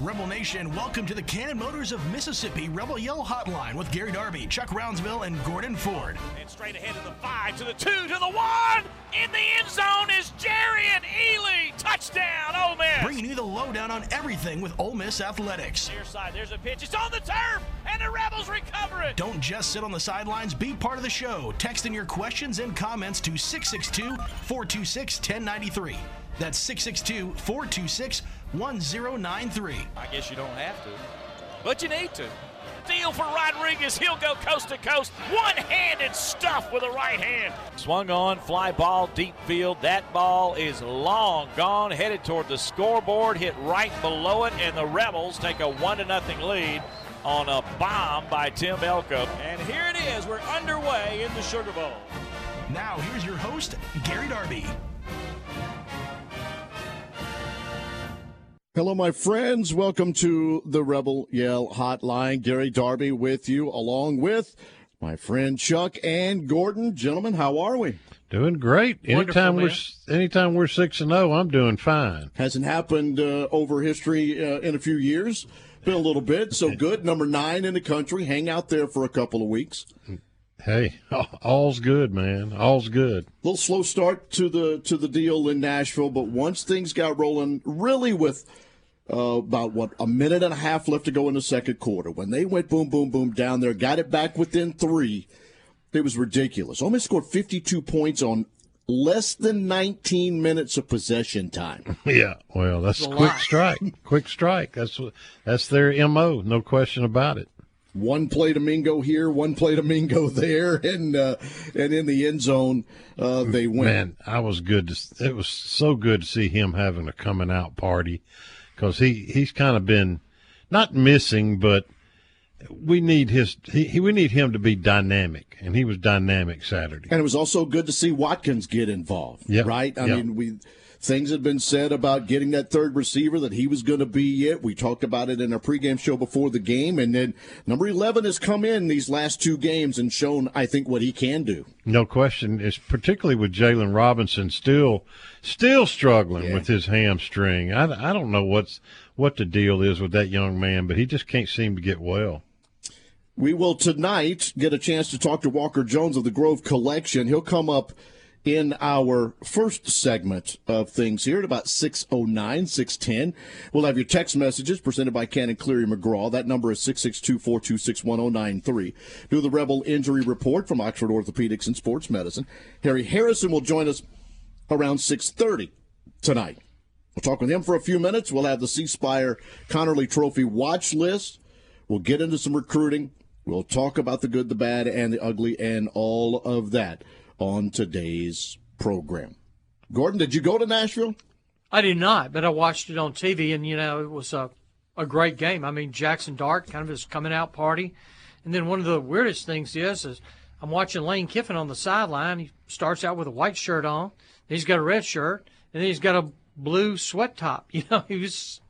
Rebel Nation, welcome to the Cannon Motors of Mississippi Rebel Yell Hotline with Gary Darby, Chuck Rounsaville, and Gordon Ford. And straight ahead to the five, to the two, to the one. In the end zone is Jerry and Ely. Touchdown, Ole Miss. Bringing you the lowdown on everything with Ole Miss athletics. Near side, there's a pitch. It's on the turf, and the Rebels recover it. Don't just sit on the sidelines. Be part of the show. Text in your questions and comments to 662 426 1093. That's 662 426 1093. I guess you don't have to, but you need to. Deal for Rodriguez. He'll go coast to coast. One handed stuff with a right hand. Swung on, fly ball, deep field. That ball is long gone, headed toward the scoreboard, hit right below it, and the Rebels take a 1 to nothing lead on a bomb by Tim Elko. And here it is. We're underway in the Sugar Bowl. Now, here's your host, Gary Darby. Hello, my friends. Welcome to the Rebel Yell Hotline. Gary Darby with you, along with my friend Chuck and Gordon. Gentlemen, how are we? Doing great. Anytime we're anytime we're six and zero, I'm doing fine. Hasn't happened uh, over history uh, in a few years. Been a little bit. So good. Number nine in the country. Hang out there for a couple of weeks. Hey, all's good, man. All's good. A little slow start to the to the deal in Nashville, but once things got rolling, really with uh, about what a minute and a half left to go in the second quarter, when they went boom, boom, boom down there, got it back within three, it was ridiculous. Almost scored 52 points on less than 19 minutes of possession time. Yeah, well, that's, that's quick strike. quick strike. That's that's their mo. No question about it one play to Mingo here, one play to Mingo there, and uh, and in the end zone uh, they win. Man, I was good. To, it was so good to see him having a coming out party because he he's kind of been not missing, but we need his he, he, we need him to be dynamic, and he was dynamic Saturday. And it was also good to see Watkins get involved. Yeah, right. I yep. mean we Things had been said about getting that third receiver that he was going to be it. We talked about it in our pregame show before the game, and then number eleven has come in these last two games and shown, I think, what he can do. No question. It's particularly with Jaylon Robinson still, still struggling yeah. with his hamstring. I, I don't know what's what the deal is with that young man, but he just can't seem to get well. We will tonight get a chance to talk to Walker Jones of the Grove Collective. He'll come up in our first segment of things here at about 609, 610. We'll have your text messages presented by Cannon Cleary McGraw. That number is 662-426-1093. Do the Rebel Injury Report from Oxford Orthopedics and Sports Medicine. Harry Harrison will join us around 630 tonight. We'll talk with him for a few minutes. We'll have the C Spire Conerly Trophy watch list. We'll get into some recruiting. We'll talk about the good, the bad, and the ugly, and all of that on today's program. Gordon, did you go to Nashville? I did not, but I watched it on TV, and you know it was a a great game. I mean, Jackson Dart kind of his coming out party, and then one of the weirdest things is is I'm watching Lane Kiffin on the sideline. He starts out with a white shirt on, he's got a red shirt, and then he's got a blue sweat top. You know, he was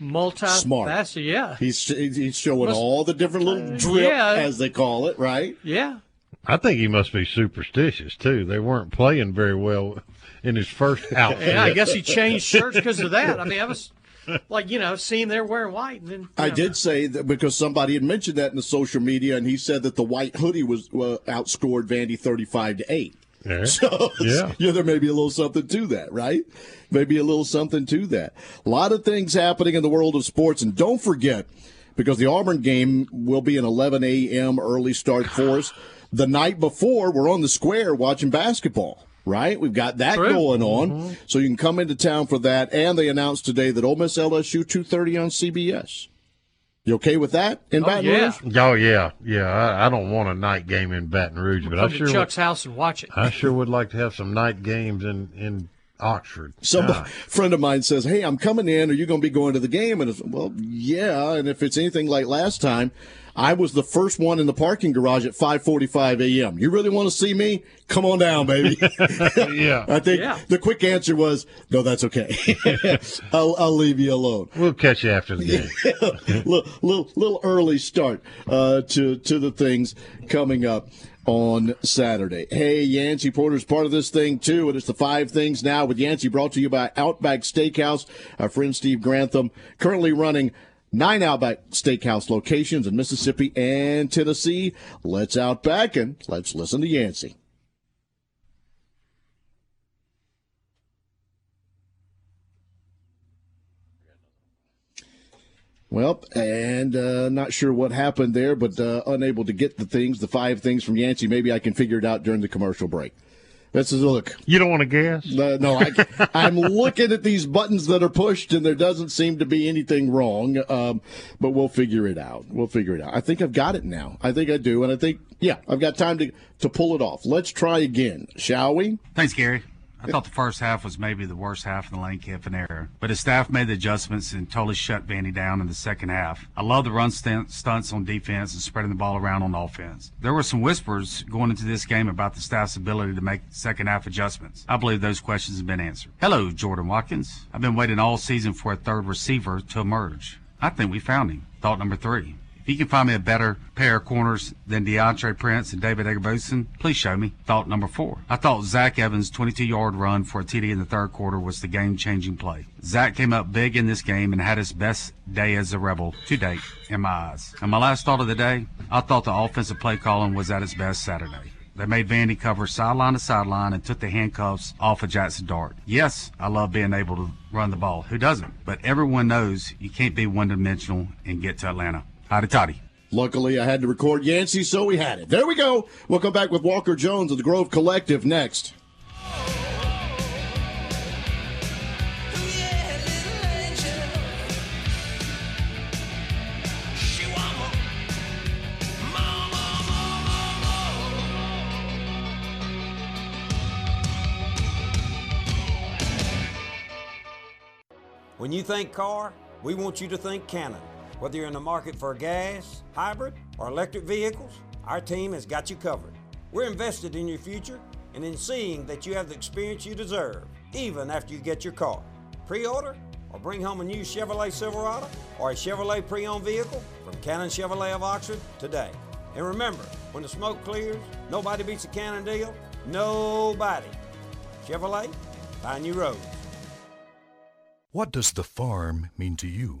multi smart. Yeah, he's he's showing Must, all the different little drip, yeah. as they call it, right? Yeah, I think he must be superstitious too. They weren't playing very well in his first outfit. yeah, I guess he changed shirts because of that. I mean, I was like, you know, seeing they're wearing white. And then, I know. did say that because somebody had mentioned that in the social media, and he said that the white hoodie was uh, outscored Vandy thirty-five to eight. Yeah. So, yeah. yeah, there may be a little something to that, right? Maybe a little something to that. A lot of things happening in the world of sports, and don't forget, because the Auburn game will be an 11 a.m. early start for us the night before we're on the square watching basketball right? We've got that True. going on, mm-hmm. so you can come into town for that. And they announced today that Ole Miss LSU two thirty on CBS. You okay with that in oh, Baton yeah. Rouge? Oh yeah, yeah. I, I, don't want a night game in Baton Rouge, but I sure Chuck's would, house and watch it. I sure would like to have some night games in in Oxford. Some friend of mine says, "Hey, I'm coming in. Are you going to be going to the game?" And it's well, yeah. And if it's anything like last time, I was the first one in the parking garage at 5:45 a.m. You really want to see me? Come on down, baby. yeah. I think Yeah. the quick answer was, "No, that's okay. I'll, I'll leave you alone." We'll catch you after the game. little, little, little early start uh, to to the things coming up on Saturday. Hey, Yancey Porter's part of this thing too, and it's the five things now with Yancey brought to you by Outback Steakhouse. Our friend Steve Grantham currently running. Nine Outback Steakhouse locations in Mississippi and Tennessee. Let's Outback and let's listen to Yancey. Well, and uh, not sure what happened there, but uh, unable to get the things, the five things from Yancey. Maybe I can figure it out during the commercial break. This is look. You don't want to guess? Uh, no, I, I'm looking at these buttons that are pushed, and there doesn't seem to be anything wrong. Um, but we'll figure it out. We'll figure it out. I think I've got it now. I think I do, and I think yeah, I've got time to to pull it off. Let's try again, shall we? Thanks, Gary. I thought the first half was maybe the worst half of the Lane Kiffin era, but his staff made the adjustments and totally shut Vandy down in the second half. I love the run stunt, stunts on defense and spreading the ball around on offense. There were some whispers going into this game about the staff's ability to make second half adjustments. I believe those questions have been answered. Hello, Jordan Watkins. I've been waiting all season for a third receiver to emerge. I think we found him. Thought number three. You can find me a better pair of corners than Deantre Prince and Davison Igbinosun, please show me. Thought number four. I thought Zach Evans' 22-yard run for a TD in the third quarter was the game-changing play. Zach came up big in this game and had his best day as a Rebel to date in my eyes. And my last thought of the day, I thought the offensive play calling was at its best Saturday. They made Vandy cover sideline to sideline and took the handcuffs off of Jackson Dart. Yes, I love being able to run the ball. Who doesn't? But everyone knows you can't be one dimensional and get to Atlanta. Hotty Toddy. Luckily, I had to record Yancey, so we had it. There we go. We'll come back with Walker Jones of the Grove Collective next. When you think car, we want you to think Cannon. Whether you're in the market for a gas, hybrid, or electric vehicles, our team has got you covered. We're invested in your future and in seeing that you have the experience you deserve, even after you get your car. Pre order or bring home a new Chevrolet Silverado or a Chevrolet pre owned vehicle from Cannon Chevrolet of Oxford today. And remember, when the smoke clears, nobody beats a Cannon deal. Nobody. Chevrolet, find new roads. What does the farm mean to you?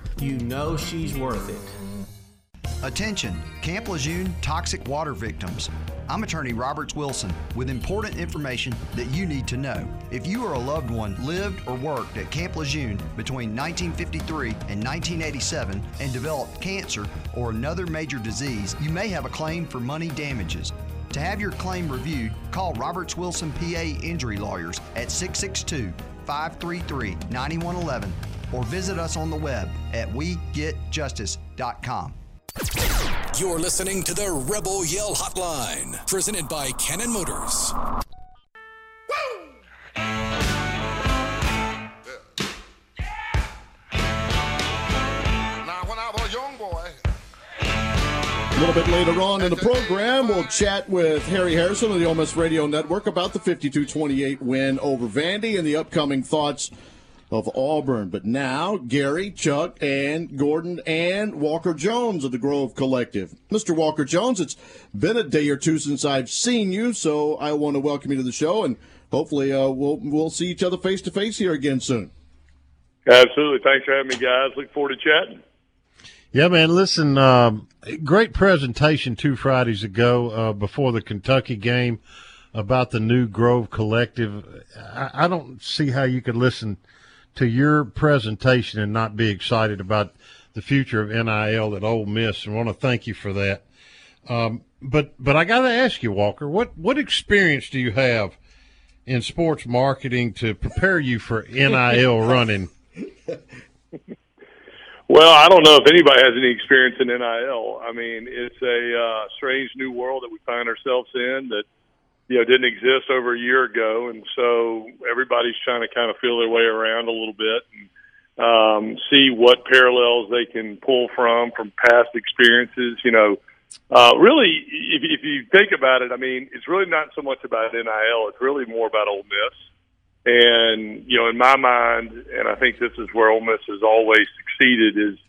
you know she's worth it. Attention, Camp Lejeune toxic water victims. I'm attorney Roberts Wilson with important information that you need to know. If you or a loved one lived or worked at Camp Lejeune between 1953 and 1987 and developed cancer or another major disease, you may have a claim for money damages. To have your claim reviewed, call Roberts Wilson PA Injury Lawyers at 662 533 9111 or visit us on the web at wegetjustice.com. You're listening to the Rebel Yell Hotline, presented by Cannon Motors. Now, when I was a young boy, A little bit later on in the program, we'll chat with Harry Harrison of the Ole Miss Radio Network about the 52-28 win over Vandy and the upcoming thoughts of Auburn. But now, Gary, Chuck, and Gordon and Walker Jones of the Grove Collective. Mr. Walker Jones, it's been a day or two since I've seen you, so I want to welcome you to the show, and hopefully uh, we'll we'll see each other face to face here again soon. Absolutely. Thanks for having me, guys. Look forward to chatting. Yeah, man. Listen, um, great presentation two Fridays ago uh, before the Kentucky game about the new Grove Collective. I, I don't see how you could listen to your presentation and not be excited about the future of NIL at Ole Miss, and want to thank you for that. Um, but but I got to ask you, Walker, what what experience do you have in sports marketing to prepare you for NIL running? Well, I don't know if anybody has any experience in NIL. I mean, it's a uh, strange new world that we find ourselves in that you know didn't exist over a year ago, and so everybody's trying to kind of feel their way around a little bit and um, see what parallels they can pull from from past experiences. You know, uh, really, if, if you think about it, I mean, it's really not so much about NIL; it's really more about Ole Miss. And you know, in my mind, and I think this is where Ole Miss has always succeeded is,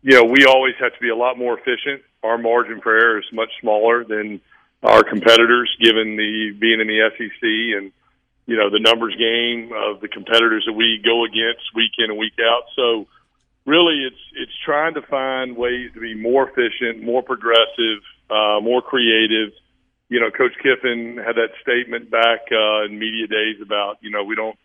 you know, we always have to be a lot more efficient. Our margin for error is much smaller than our competitors, given the being in the SEC and you know the numbers game of the competitors that we go against week in and week out. So really, it's it's trying to find ways to be more efficient, more progressive, uh, more creative you know, Coach Kiffin had that statement back uh, in media days about, you know, we don't,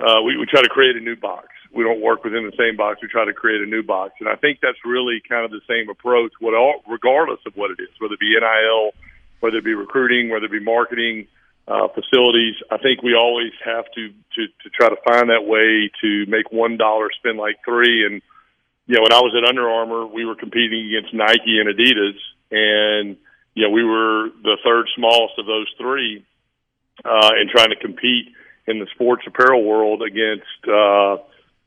uh, we, we try to create a new box. We don't work within the same box. We try to create a new box. And I think that's really kind of the same approach, what all, regardless of what it is, whether it be NIL, whether it be recruiting, whether it be marketing, uh, facilities. I think we always have to, to, to try to find that way to make one dollar spend like three. And, you know, when I was at Under Armour, we were competing against Nike and Adidas and, you know, we were the third smallest of those three, uh, and trying to compete in the sports apparel world against, uh,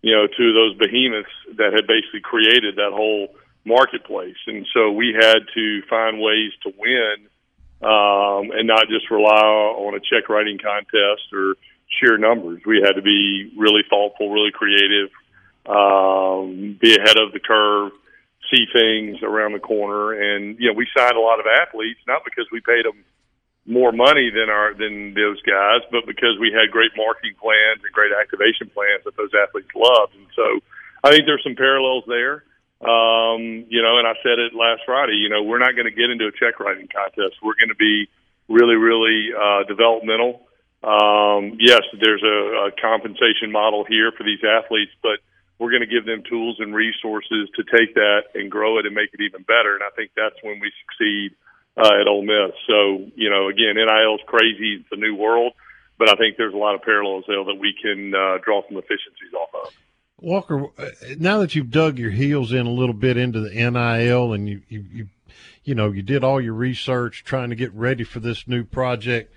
you know, two of those behemoths that had basically created that whole marketplace. And so we had to find ways to win, um, and not just rely on a check writing contest or sheer numbers. We had to be really thoughtful, really creative, um, be ahead of the curve, see things around the corner. And you know, we signed a lot of athletes not because we paid them more money than our than those guys, but because we had great marketing plans and great activation plans that those athletes loved. And so, I think there's some parallels there. Um, you know, and I said it last Friday. You know, we're not going to get into a check writing contest. We're going to be really, really uh, developmental. Um, yes, there's a, a compensation model here for these athletes, but we're going to give them tools and resources to take that and grow it and make it even better. And I think that's when we succeed uh, at Ole Miss. So, you know, again, NIL is crazy. It's a new world, but I think there's a lot of parallels there that we can uh, draw some efficiencies off of. Walker, uh, now that you've dug your heels in a little bit into the NIL and you, you, you, you know, you did all your research trying to get ready for this new project,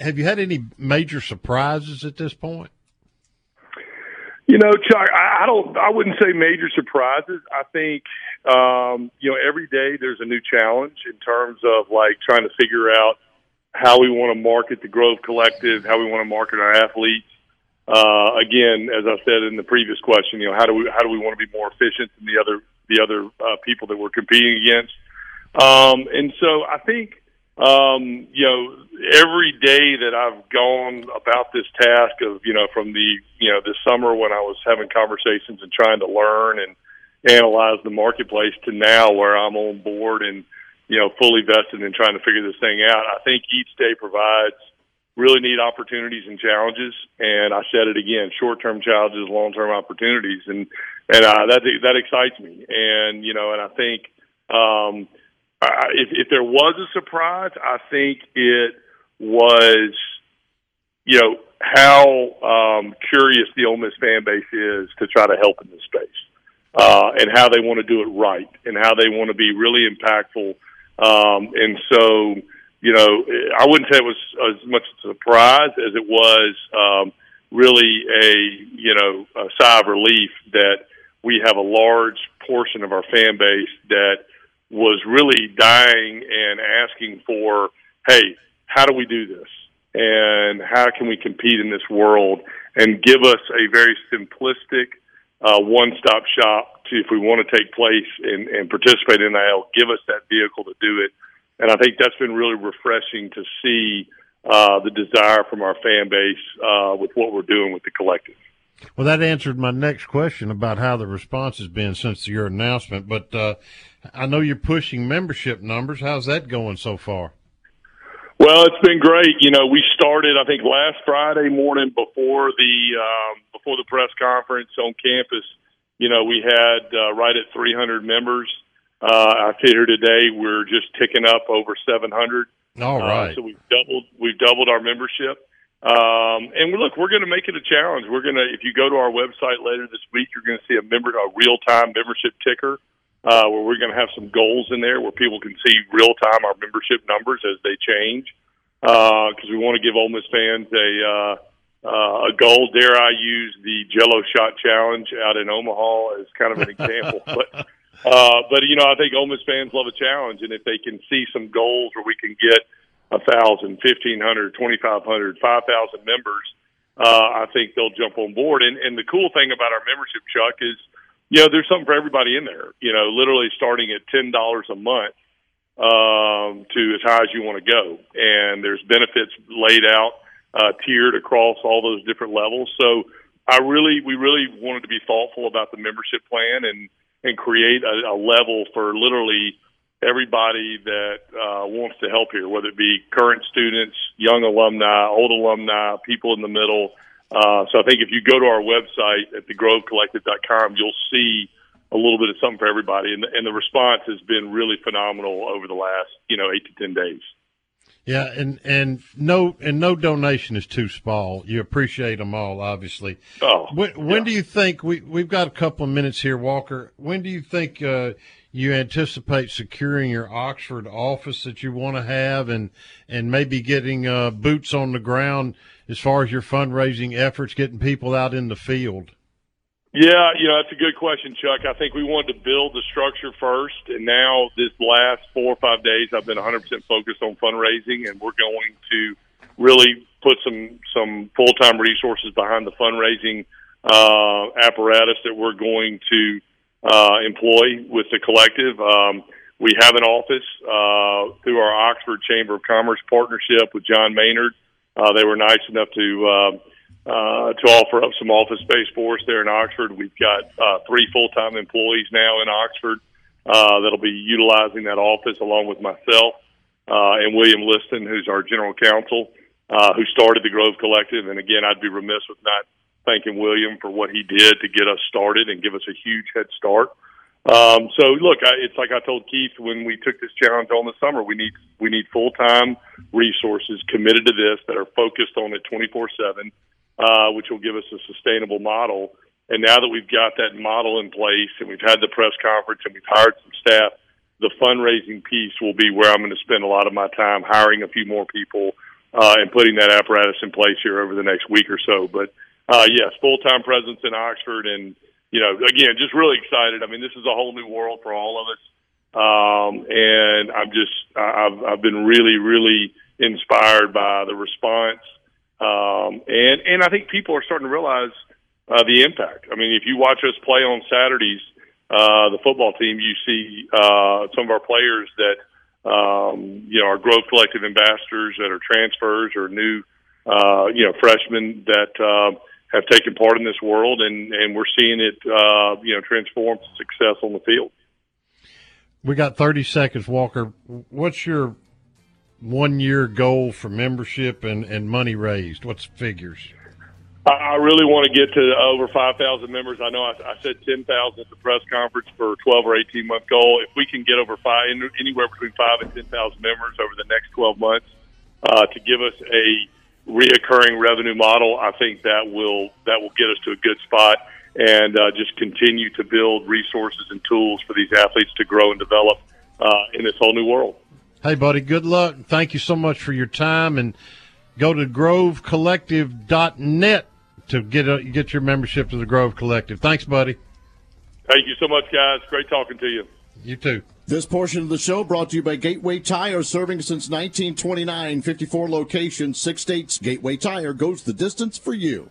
have you had any major surprises at this point? You know, Chuck, I, don't. I wouldn't say major surprises. I think um, you know every day there's a new challenge in terms of like trying to figure out how we want to market the Grove Collective, how we want to market our athletes. Uh, again, as I said in the previous question, you know, how do we how do we want to be more efficient than the other the other uh, people that we're competing against? Um, and so I think um, you know, every day that I've gone about this task of, you know, from the, you know, this summer when I was having conversations and trying to learn and analyze the marketplace to now where I'm on board and, you know, fully vested in trying to figure this thing out. I think each day provides really neat opportunities and challenges. And I said it again, short term challenges, long term opportunities. And, and, uh, that, that excites me. And, you know, and I think, um, I, if, if there was a surprise, I think it was, you know, how um, curious the Ole Miss fan base is to try to help in this space. uh, and how they want to do it right and how they want to be really impactful. Um, and so, you know, I wouldn't say it was as much a surprise as it was um, really a, you know, a sigh of relief that we have a large portion of our fan base that was really dying and asking for, hey, how do we do this? And how can we compete in this world? And give us a very simplistic, uh, one-stop shop to if we want to take place and, and participate in NIL, give us that vehicle to do it. And I think that's been really refreshing to see uh, the desire from our fan base uh, with what we're doing with the collective. Well, that answered my next question about how the response has been since your announcement. But uh, I know you're pushing membership numbers. How's that going so far? Well, it's been great. You know, we started I think last Friday morning before the um, before the press conference on campus. You know, we had uh, right at 300 members. Uh, I here today. We're just ticking up over 700. All right. Uh, so we've doubled we've doubled our membership. Um, and look, we're going to make it a challenge. We're going to, if you go to our website later this week, you're going to see a member, a real time membership ticker, uh, where we're going to have some goals in there where people can see real time our membership numbers as they change. Uh, cause we want to give Ole Miss fans a, uh, uh, a goal. Dare I use the Jello shot challenge out in Omaha as kind of an example, but, uh, but you know, I think Ole Miss fans love a challenge, and if they can see some goals where we can get a thousand, fifteen hundred, twenty five hundred, five thousand members, uh, I think they'll jump on board. And and the cool thing about our membership, Chuck, is you know there's something for everybody in there. You know, literally starting at ten dollars a month um, to as high as you want to go, and there's benefits laid out uh, tiered across all those different levels. So I really, we really wanted to be thoughtful about the membership plan and and create a, a level for literally everybody that uh, wants to help here, whether it be current students, young alumni, old alumni, people in the middle. Uh, so I think if you go to our website at thegrovecollective.com, you'll see a little bit of something for everybody, and the, and the response has been really phenomenal over the last you know eight to ten days. Yeah, and and no and no donation is too small. You appreciate them all, obviously. Oh, when, when yeah. do you think we we've got a couple of minutes here, Walker? When do you think uh, you anticipate securing your Oxford office that you want to have, and and maybe getting uh, boots on the ground as far as your fundraising efforts, getting people out in the field? Yeah, you know, that's a good question, Chuck. I think we wanted to build the structure first, and now this last four or five days, I've been 100% focused on fundraising, and we're going to really put some some full time resources behind the fundraising uh, apparatus that we're going to uh, employ with the collective. Um, we have an office uh, through our Oxford Chamber of Commerce partnership with John Maynard. Uh, they were nice enough to. Uh, to offer up some office space for us there in Oxford. We've got uh, three full time employees now in Oxford uh, that'll be utilizing that office along with myself uh, and William Liston, who's our general counsel, uh, who started the Grove Collective. And again, I'd be remiss with not thanking William for what he did to get us started and give us a huge head start. Um, so look, I, it's like I told Keith when we took this challenge on the summer. We need we need full time resources committed to this that are focused on it twenty four seven uh, which will give us a sustainable model. And now that we've got that model in place and we've had the press conference and we've hired some staff, the fundraising piece will be where I'm going to spend a lot of my time hiring a few more people uh, and putting that apparatus in place here over the next week or so. But uh, yes, full time presence in Oxford, and you know, again, just really excited. I mean, this is a whole new world for all of us, um, and I'm just I've I've been really really inspired by the response um, and and I think people are starting to realize uh, the impact. I mean, if you watch us play on Saturdays, uh, the football team, you see uh, some of our players that um, you know are Grove Collective ambassadors that are transfers or new uh, you know freshmen that uh, have taken part in this world, and and we're seeing it uh, you know transform to success on the field. We got 30 seconds, Walker. What's your one year goal for membership and, and money raised? What's the figures? I really want to get to over 5,000 members. I know I, I said 10,000 at the press conference for a 12 or 18 month goal. If we can get over five, anywhere between five and 10,000 members over the next 12 months uh, to give us a reoccurring revenue model, I think that will that will get us to a good spot. and uh, just continue to build resources and tools for these athletes to grow and develop uh, in this whole new world. Hey, buddy, good luck. Thank you so much for your time. And go to grovecollective.net to get a, get your membership to the Grove Collective. Thanks, buddy. Thank you so much, guys. Great talking to you. You too. This portion of the show brought to you by Gateway Tire, serving since 1929, 54 locations, six states. Gateway Tire goes the distance for you.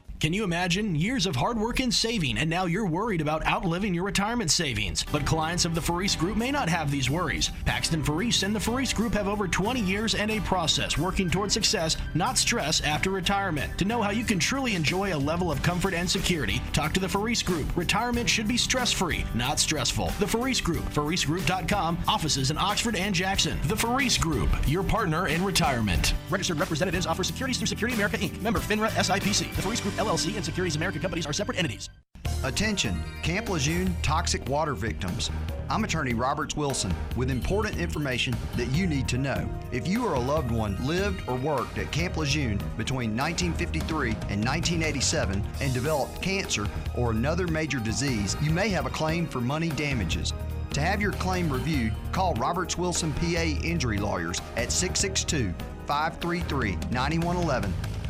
Can you imagine years of hard work and saving, and now you're worried about outliving your retirement savings? But clients of the Faris Group may not have these worries. Paxton Faris and the Faris Group have over 20 years and a process working toward success, not stress, after retirement. To know how you can truly enjoy a level of comfort and security, talk to the Faris Group. Retirement should be stress free, not stressful. The Faris Group, FarisGroup.com, offices in Oxford and Jackson. The Faris Group, your partner in retirement. Registered representatives offer securities through Securities America Inc., member FINRA SIPC. The Faris Group LLC and Securities America companies are separate entities. Attention, Camp Lejeune toxic water victims. I'm attorney Roberts Wilson with important information that you need to know. If you or a loved one lived or worked at Camp Lejeune between 1953 and 1987 and developed cancer or another major disease, you may have a claim for money damages. To have your claim reviewed, call Roberts Wilson PA Injury Lawyers at 662 533 9111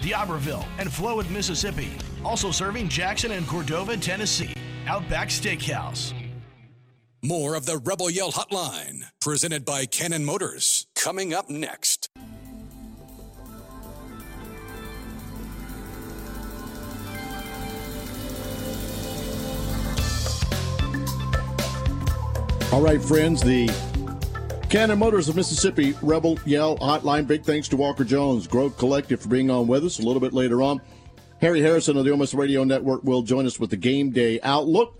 D'Iberville, and Flowood, Mississippi. Also serving Jackson and Cordova, Tennessee. Outback Steakhouse. More of the Rebel Yell Hotline, presented by Cannon Motors, coming up next. All right, friends, the Cannon Motors of Mississippi Rebel Yell Hotline. Big thanks to Walker Jones, Grove Collective, for being on with us a little bit later on. Harry Harrison of the Miss Radio Network will join us with the game day outlook.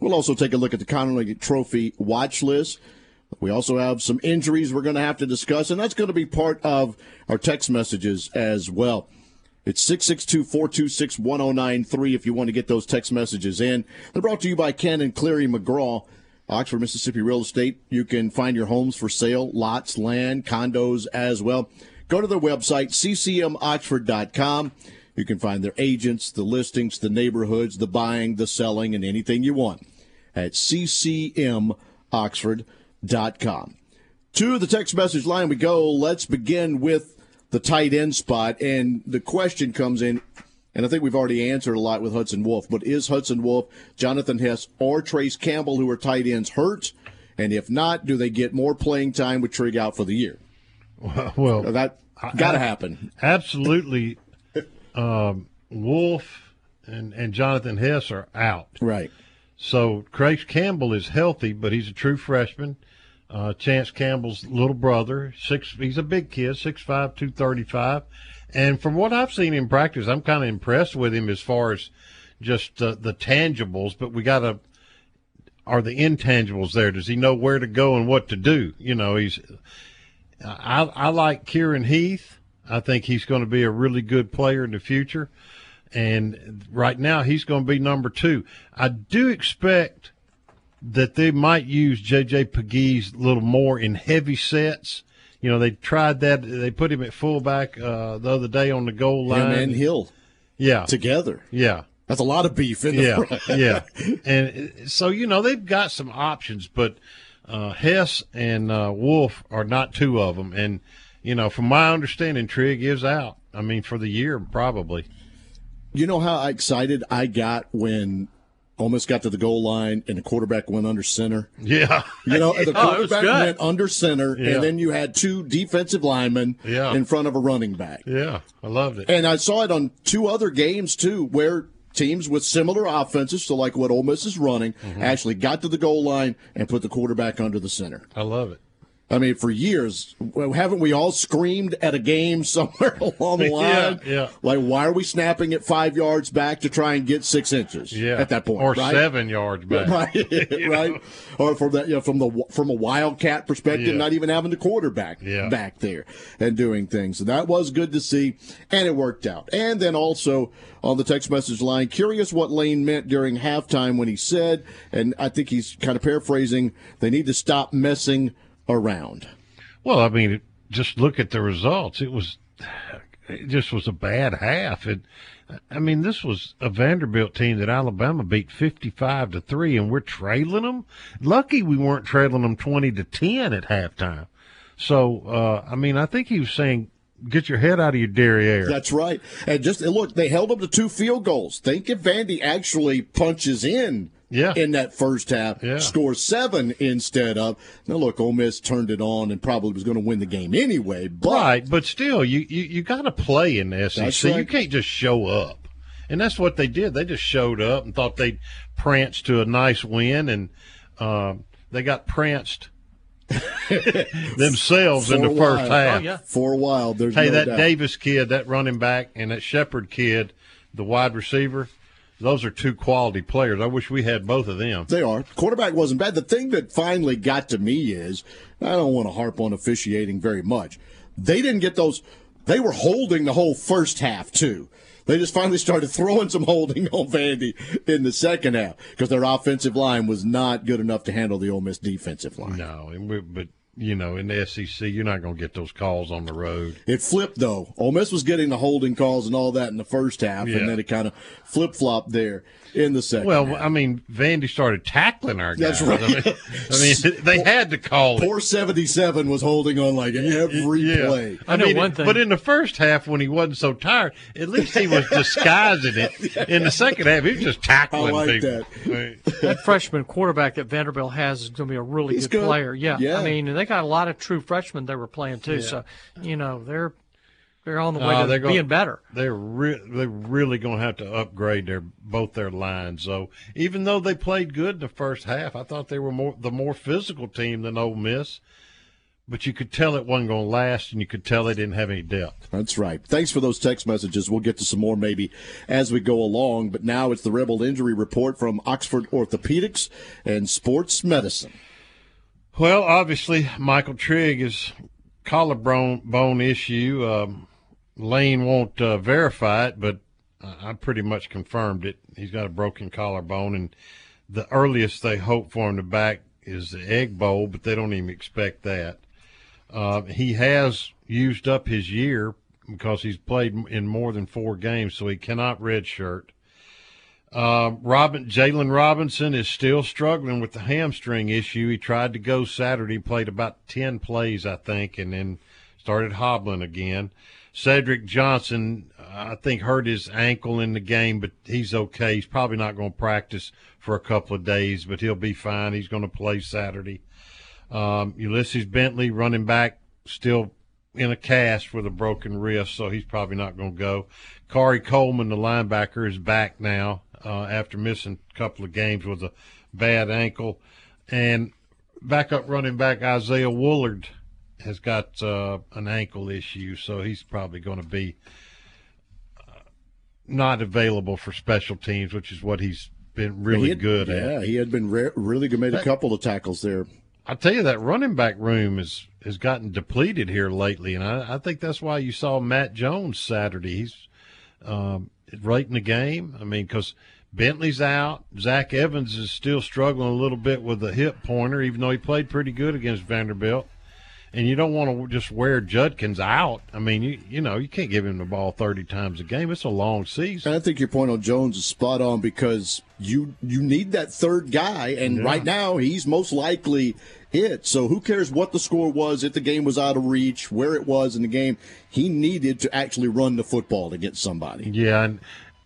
We'll also take a look at the Conerly Trophy watch list. We also have some injuries we're going to have to discuss, and that's going to be part of our text messages as well. It's 662 426 1093 if you want to get those text messages in. They're brought to you by and Cleary McGraw. Oxford, Mississippi Real Estate. You can find your homes for sale, lots, land, condos as well. Go to their website, ccmoxford.com. You can find their agents, the listings, the neighborhoods, the buying, the selling, and anything you want at ccmoxford.com. To the text message line we go. Let's begin with the tight end spot. And the question comes in and I think we've already answered a lot with Hudson Wolf. But is Hudson Wolf, Jonathan Hess, or Trace Campbell, who are tight ends, hurt? And if not, do they get more playing time with Trigg out for the year? Well, that got to happen. Absolutely. um, Wolf and, and Jonathan Hess are out. Right. So Trace Campbell is healthy, but he's a true freshman. Uh, Chance Campbell's little brother, six. He's a big kid, six five, two thirty five. And from what I've seen in practice, I'm kind of impressed with him as far as just uh, the tangibles. But we got to are the intangibles there? Does he know where to go and what to do? You know, he's. I I like Kyirin Heath. I think he's going to be a really good player in the future. And right now, he's going to be number two. I do expect that they might use J.J. Pegues a little more in heavy sets you know, they tried that. They put him at fullback uh, the other day on the goal line. Him and Hill. Yeah. Together. Yeah. That's a lot of beef in the yeah, front. yeah. And so, you know, they've got some options, but uh, Hess and uh, Wolf are not two of them. And, you know, from my understanding, Trigg is out. I mean, for the year, probably. You know how excited I got when almost got to the goal line and the quarterback went under center. Yeah, you know the Oh, quarterback good. went under center, Yeah. and then you had two defensive linemen Yeah. in front of a running back. Yeah, I loved it. And I saw it on two other games too, where teams with similar offenses, so like what Ole Miss is running, Mm-hmm. actually got to the goal line and put the quarterback under the center. I love it. I mean, for years, haven't we all screamed at a game somewhere along the line? yeah. Like, why are we snapping it five yards back to try and get six inches? Yeah, at that point, or right? seven yards back. right? right? Or from that, you know, from the from a wildcat perspective, Yeah. not even having the quarterback Yeah. back there and doing things. So that was good to see, and it worked out. And then also on the text message line, curious what Lane meant during halftime when he said, and I think he's kind of paraphrasing, they need to stop messing around. Well, I mean, just look at the results. It was, it just was a bad half. And I mean, this was a Vanderbilt team that Alabama beat fifty-five to three, and we're trailing them. Lucky we weren't trailing them twenty to ten at halftime. So, uh, I mean, I think he was saying, "Get your head out of your derriere." That's right. And just and look, they held them to two field goals. Think if Vandy actually punches in Yeah. in that first half, Yeah. scores seven instead of now look, Ole Miss turned it on and probably was going to win the game anyway. But right, but still, you you, you got to play in the SEC. That's You can't just show up, and that's what they did. They just showed up and thought they'd prance to a nice win, and um, they got pranced themselves in the a first while. half. For a while, there's Hey, no that doubt. Davis kid, that running back, and that Shepard kid, the wide receiver, those are two quality players. I wish we had both of them. They are. Quarterback wasn't bad. The thing that finally got to me is I don't want to harp on officiating very much. They didn't get those. They were holding the whole first half too. They just finally started throwing some holding on Vandy in the second half because their offensive line was not good enough to handle the Ole Miss defensive line. No, and we, but you know, in the SEC, you're not going to get those calls on the road. It flipped though. Ole Miss was getting the holding calls and all that in the first half, Yeah. and then it kind of flip flopped there in the second. Well, half. I mean, Vandy started tackling our guys. That's right. I mean, I mean, they had to call it. Poor seventy seven was holding on like every Yeah. play. I, mean, But in the first half, when he wasn't so tired, at least he was disguising it. In the second half, he was just tackling I like people. that freshman quarterback that Vanderbilt has is going to be a really good, good. player. Yeah. Yeah. I mean, they got a lot of true freshmen they were playing too. Yeah. So, you know, they're they're on the way Uh, to they're being gonna- better. They're re- they're really going to have to upgrade their both their lines. So even though they played good in the first half, I thought they were more the more physical team than Ole Miss. But you could tell it wasn't going to last, and you could tell they didn't have any depth. That's right. Thanks for those text messages. We'll get to some more maybe as we go along. But now it's the Rebel Injury Report from Oxford Orthopedics and Sports Medicine. Well, obviously, Michael Trigg is collarbone bone issue. Um, Lane won't uh, verify it, but I pretty much confirmed it. He's got a broken collarbone, and the earliest they hope for him to back is the Egg Bowl, but they don't even expect that. Uh, he has used up his year because he's played in more than four games, so he cannot redshirt. Uh, Robin Jaylon Robinson is still struggling with the hamstring issue. He tried to go Saturday, played about ten plays, I think, and then started hobbling again. Cedric Johnson, I think, hurt his ankle in the game, but he's okay. He's probably not going to practice for a couple of days, but he'll be fine. He's going to play Saturday. Um, Ulysses Bentley, running back, still in a cast with a broken wrist, so he's probably not going to go. Khari Coleman, the linebacker, is back now uh, after missing a couple of games with a bad ankle. And backup running back Isaiah Woullard has got uh, an ankle issue, so he's probably going to be uh, not available for special teams, which is what he's been really had- good at. Yeah, he had been re- really good. Made a couple of tackles there. I tell you that running back room is has gotten depleted here lately, and I, I think that's why you saw Matt Jones Saturday. He's um, right in the game. I mean, because Bentley's out, Zach Evans is still struggling a little bit with the hip pointer, even though he played pretty good against Vanderbilt. And you don't want to just wear Judkins out. I mean, you you know you can't give him the ball thirty times a game. It's a long season. And I think your point on Jones is spot on because you you need that third guy, and Yeah. right now he's most likely it. So who cares what the score was, if the game was out of reach, where it was in the game. He needed to actually run the football to get somebody. Yeah, and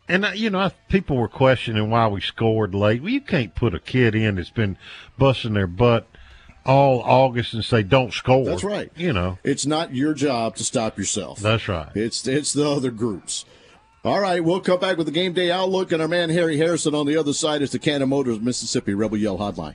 and uh, you know, people were questioning why we scored late. Well, you can't put a kid in that's been busting their butt all August and say don't score. That's right. You know, it's not your job to stop yourself. That's right. It's it's the other groups. All right, we'll come back with the game day outlook and our man Harry Harrison on the other side is the Cannon Motors Mississippi Rebel Yell Hotline.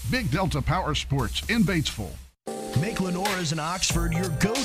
Big Delta Power Sports in Batesville. Make Lenora's in Oxford your go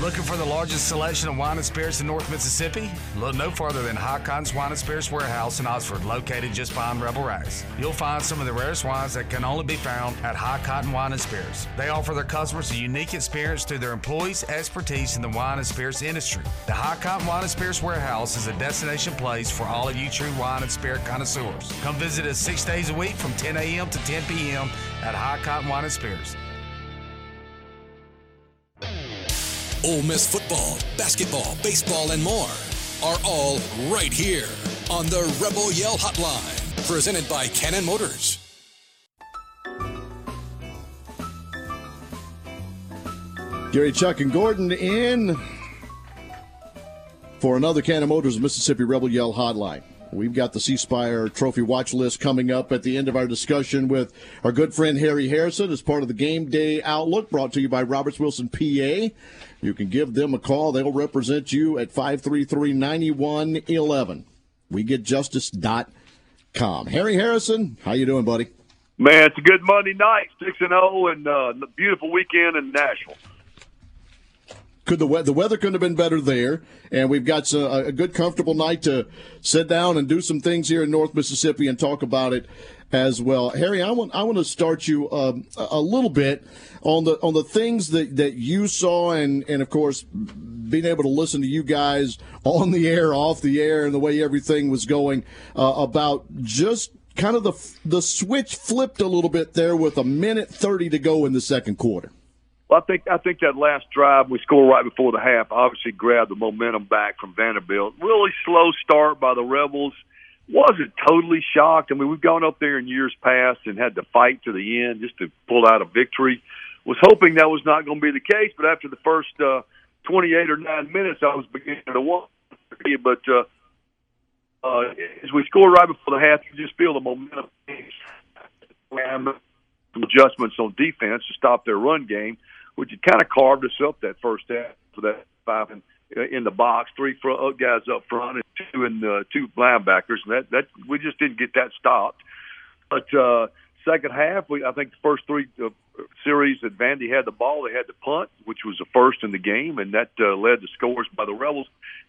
Looking for the largest selection of wine and spirits in North Mississippi? Look no further than High Cotton's Wine and Spirits Warehouse in Oxford, located just behind Rebel Rise. You'll find some of the rarest wines that can only be found at High Cotton Wine and Spirits. They offer their customers a unique experience through their employees' expertise in the wine and spirits industry. The High Cotton Wine and Spirits Warehouse is a destination place for all of you true wine and spirit connoisseurs. Come visit us six days a week from 10 a.m. to 10 p.m. at High Cotton Wine and Spirits. Ole Miss football, basketball, baseball, and more are all right here on the Rebel Yell Hotline, presented by Cannon Motors. Gary, Chuck, and Gordon in for another Cannon Motors Mississippi Rebel Yell Hotline. We've got the C Spire Trophy watch list coming up at the end of our discussion with our good friend Harry Harrison as part of the Game Day Outlook brought to you by Roberts Wilson PA. You can give them a call. They'll represent you at 533 9111. We get justice.com. Harry Harrison, how you doing, buddy? Man, it's a good Monday night, 6 and 0, and uh, beautiful weekend in Nashville. Could the we- the weather couldn't have been better there, and we've got a, a good, comfortable night to sit down and do some things here in North Mississippi and talk about it as well. Harry, I want I want to start you um, a little bit on the on the things that, that you saw, and and of course being able to listen to you guys on the air, off the air, and the way everything was going uh, about just kind of the the switch flipped a little bit there with a minute thirty to go in the second quarter. Well, I think I think that last drive we scored right before the half obviously grabbed the momentum back from Vanderbilt. Really slow start by the Rebels. Wasn't totally shocked. I mean, we've gone up there in years past and had to fight to the end just to pull out a victory. Was hoping that was not going to be the case, but after the first uh, 28 or 9 minutes, I was beginning to want. But uh, uh, as we score right before the half, you just feel the momentum. Some adjustments on defense to stop their run game, which had kind of carved us up that first half for that five in, in the box, three front, uh, guys up front and two and uh, two linebackers, and that that we just didn't get that stopped. But uh, second half, we I think the first three uh, series that Vandy had the ball, they had to punt, which was the first in the game, and that uh, led to scores by the Rebels.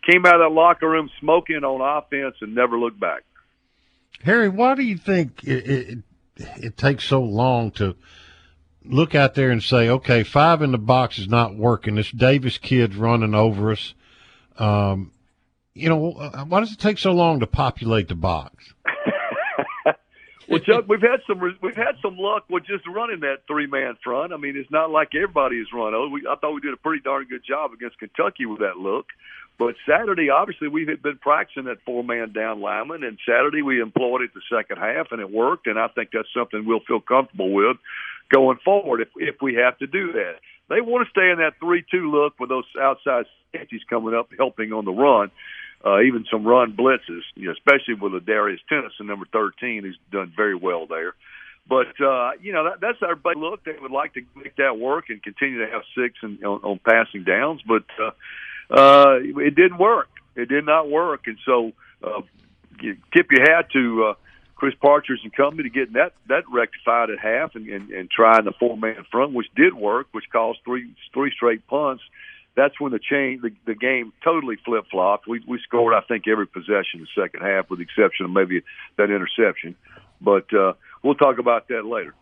Came out of that locker room smoking on offense and never looked back. Harry, why do you think it, it, it takes so long to look out there and say, okay, five in the box is not working. This Davis kid's running over us. Um, you know, why does it take so long to populate the box? well, Chuck, we've had some we've had some luck with just running that three man front. I mean, it's not like everybody has run. We, I thought we did a pretty darn good job against Kentucky with that look. But Saturday, obviously, we had been practicing that four man down lineman, and Saturday we employed it the second half, and it worked. And I think that's something we'll feel comfortable with going forward if if we have to do that. They want to stay in that three two look with those outside safeties coming up, helping on the run uh, even some run blitzes, you know, especially with a Darius Tennison, number 13, who's done very well there. But, uh, you know, that, that's our big look. They would like to make that work and continue to have six and, on, on passing downs, but uh, uh, it didn't work. It did not work. And so uh, you tip your hat to uh, Chris Partridge and company to getting that, that rectified at half and, and, and trying the four-man front, which did work, which caused three, three straight punts that's when the change the, the game totally flip flopped. We we scored I think every possession in the second half, with the exception of maybe that interception. But uh, we'll talk about that later.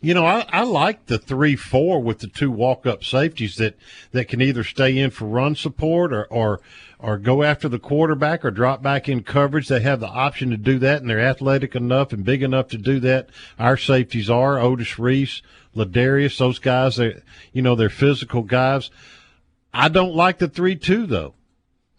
You know, I, I like the three four with the two walk up safeties that, that can either stay in for run support or, or or go after the quarterback or drop back in coverage. They have the option to do that, and they're athletic enough and big enough to do that. Our safeties are Otis Reese, Ladarius, those guys. Are, you know, they're physical guys. I don't like the three-two though.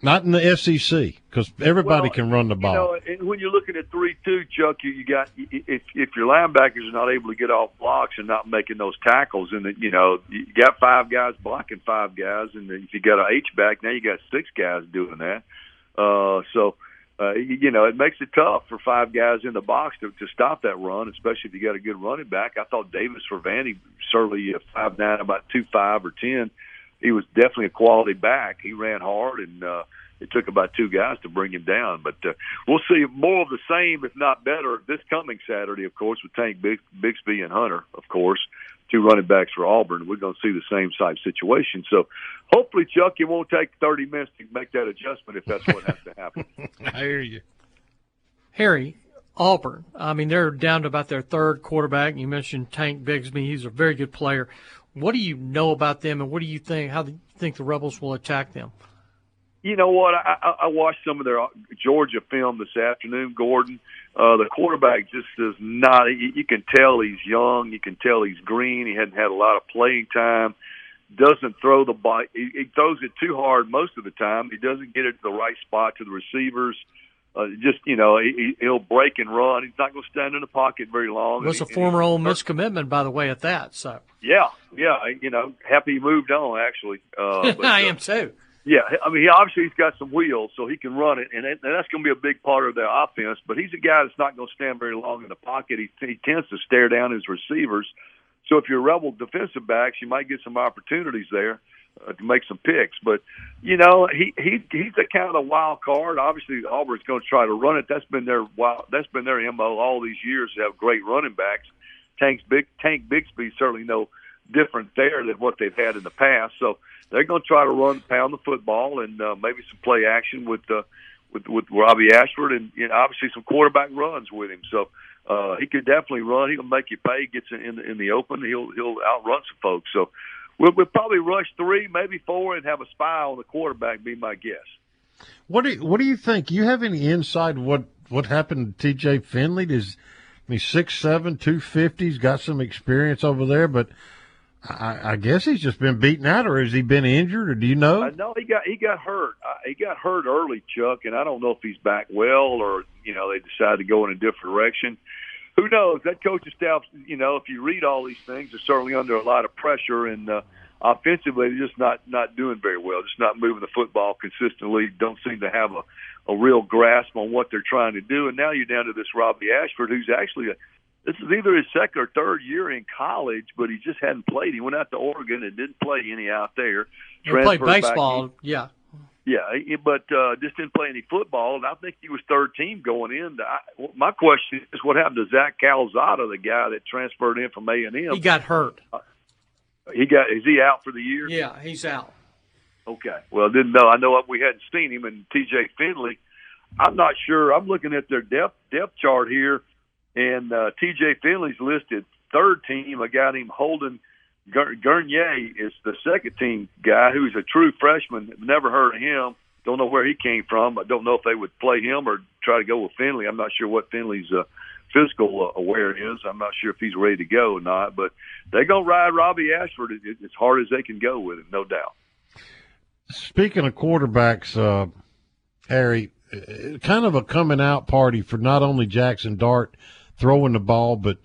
Not in the SEC because everybody well, can run the ball. You know, and when you're looking at three-two, Chuck, you, you got if if your linebackers are not able to get off blocks and not making those tackles, and you know you got five guys blocking five guys, and if you got an H back, now you got six guys doing that. Uh, so. Uh, you know, it makes it tough for five guys in the box to, to stop that run, especially if you got a good running back. I thought Davis for Vandy certainly uh, five nine, about two five or ten he was definitely a quality back. He ran hard, and uh, it took about two guys to bring him down. But uh, we'll see more of the same, if not better, this coming Saturday, of course, with Tank Bix- Bigsby and Hunter, of course, two running backs for Auburn. We're going to see the same type situation. So hopefully, Chuck, it won't take 30 minutes to make that adjustment if that's what has to happen. I hear you. Harry, Auburn. I mean, they're down to about their third quarterback. You mentioned Tank Bigsby. He's a very good player. What do you know about them, and what do you think? How do you think the Rebels will attack them? You know what? I, I watched some of their Georgia film this afternoon. Gordon, uh, the quarterback, just does not. You, you can tell he's young. You can tell he's green. He hadn't had a lot of playing time. Doesn't throw the ball. He, he throws it too hard most of the time. He doesn't get it to the right spot to the receivers. Uh, uh, just you know he, he'll break and run. He's not going to stand in the pocket very long. It was a former Ole Miss commitment, by the way, at that. So yeah, yeah, you know, happy he moved on. Actually, uh, but, I uh, am too. Yeah, I mean, he obviously he's got some wheels, so he can run it, and, and that's going to be a big part of their offense. But he's a guy that's not going to stand very long in the pocket. He, he tends to stare down his receivers. So if you're a rebel defensive backs, you might get some opportunities there uh, to make some picks. But you know, he he he's a kind of a wild card. Obviously, Auburn's going to try to run it. That's been their wild. That's been their mo all these years. To have great running backs. Tank's big Tank Bigsby certainly no different there than what they've had in the past. So they're going to try to run, pound the football, and uh, maybe some play action with uh, with with Robbie Ashford, and you know, obviously some quarterback runs with him. So. Uh, he could definitely run. He'll make you pay. Gets in, in the in the open. He'll he'll outrun some folks. So We'll, we'll probably rush three, maybe four, and have a spy on the quarterback. Be my guess. What do you, What do you think? You have any insight what what happened to T.J. Finley? Is I mean six seven two fifty. He's got some experience over there, but I, I guess he's just been beaten out, or has he been injured, or do you know? I know he got he got hurt. Uh, he got hurt early, Chuck, and I don't know if he's back well or you know they decided to go in a different direction. Who knows? That coaching staff, you know, if you read all these things, are certainly under a lot of pressure, and uh, offensively, they're just not not doing very well. Just not moving the football consistently. Don't seem to have a a real grasp on what they're trying to do. And now you're down to this Robbie Ashford, who's actually a this is either his second or third year in college, but he just hadn't played. He went out to Oregon and didn't play any out there. He played baseball, yeah. Yeah, but uh, just didn't play any football, and I think he was third team going in. I, my question is, what happened to Zach Calzada, the guy that transferred in from A and M? He got hurt. Uh, he got is he out for the year? Yeah, he's out. Okay. Well, didn't know. I know we hadn't seen him, and T.J. Finley. I'm not sure. I'm looking at their depth depth chart here and uh, T.J. Finley's listed third team. A guy named Holden Geriner is the second team guy who's a true freshman. Never heard of him. Don't know where he came from. I don't know if they would play him or try to go with Finley. I'm not sure what Finley's uh, physical uh, aware is. I'm not sure if he's ready to go or not. But they're gonna ride Robbie Ashford as hard as they can go with him, no doubt. Speaking of quarterbacks, uh, Harry, kind of a coming out party for not only Jackson Dart throwing the ball, but